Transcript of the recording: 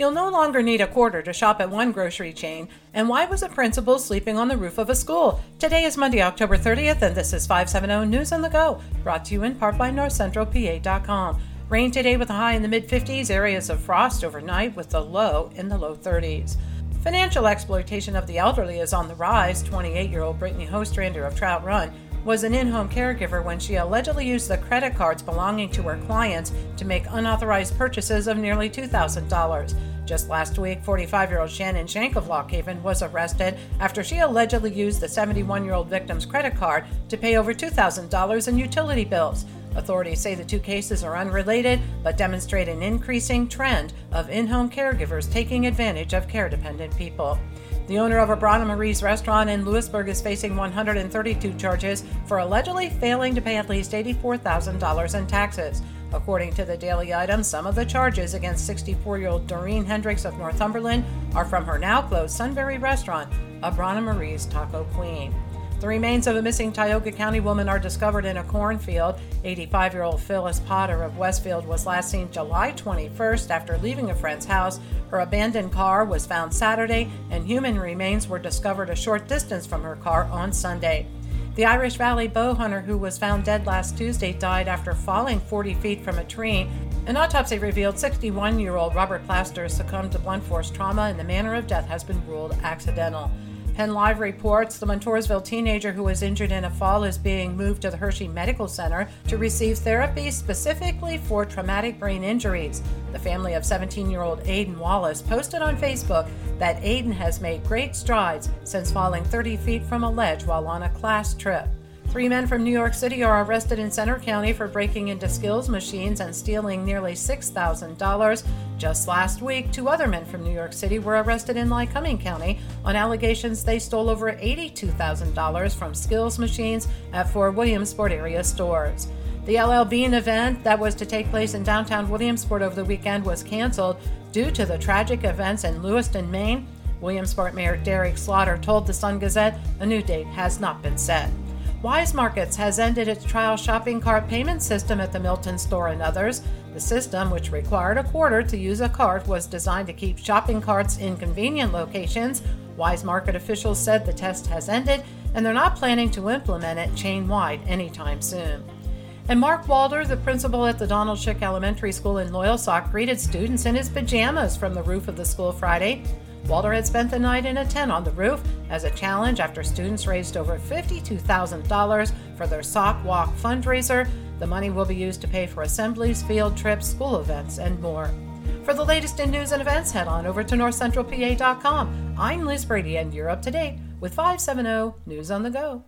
You'll no longer need a quarter to shop at one grocery chain. And why was a principal sleeping on the roof of a school? Today is Monday, October 30th, and this is 570 News on the Go, brought to you in part by NorthCentralPA.com. Rain today with a high in the mid 50s, areas of frost overnight with the low in the low 30s. Financial exploitation of the elderly is on the rise. 28 year old Brittany Hostrander of Trout Run was an in home caregiver when she allegedly used the credit cards belonging to her clients to make unauthorized purchases of nearly $2,000. Just last week, 45 year old Shannon Shank of Lock Haven was arrested after she allegedly used the 71 year old victim's credit card to pay over $2,000 in utility bills. Authorities say the two cases are unrelated but demonstrate an increasing trend of in home caregivers taking advantage of care dependent people. The owner of Abrana Marie's restaurant in Lewisburg is facing 132 charges for allegedly failing to pay at least $84,000 in taxes. According to the Daily Item, some of the charges against 64 year old Doreen Hendricks of Northumberland are from her now closed Sunbury restaurant, Abrana Marie's Taco Queen. The remains of a missing Tioga County woman are discovered in a cornfield. 85 year old Phyllis Potter of Westfield was last seen July 21st after leaving a friend's house. Her abandoned car was found Saturday, and human remains were discovered a short distance from her car on Sunday. The Irish Valley bow hunter who was found dead last Tuesday died after falling 40 feet from a tree. An autopsy revealed 61 year old Robert Plaster succumbed to blunt force trauma, and the manner of death has been ruled accidental. Penn Live reports the Montoursville teenager who was injured in a fall is being moved to the Hershey Medical Center to receive therapy specifically for traumatic brain injuries. The family of 17 year old Aiden Wallace posted on Facebook that Aiden has made great strides since falling 30 feet from a ledge while on a class trip. Three men from New York City are arrested in Centre County for breaking into skills machines and stealing nearly $6,000. Just last week, two other men from New York City were arrested in Lycoming County on allegations they stole over $82,000 from skills machines at four Williamsport area stores. The LL Bean event that was to take place in downtown Williamsport over the weekend was canceled due to the tragic events in Lewiston, Maine. Williamsport Mayor Derek Slaughter told the Sun Gazette a new date has not been set. Weis Markets has ended its trial shopping cart payment system at the Milton store and others. The system, which required a quarter to use a cart, was designed to keep shopping carts in convenient locations. Weis Market officials said the test has ended and they're not planning to implement it chain wide anytime soon. And Mark Walder, the principal at the Donald Schick Elementary School in Loyalsock, greeted students in his pajamas from the roof of the school Friday. Walter had spent the night in a tent on the roof as a challenge after students raised over $52,000 for their Sock Walk fundraiser. The money will be used to pay for assemblies, field trips, school events, and more. For the latest in news and events, head on over to northcentralpa.com. I'm Liz Brady, and you're up to date with 570 News on the Go.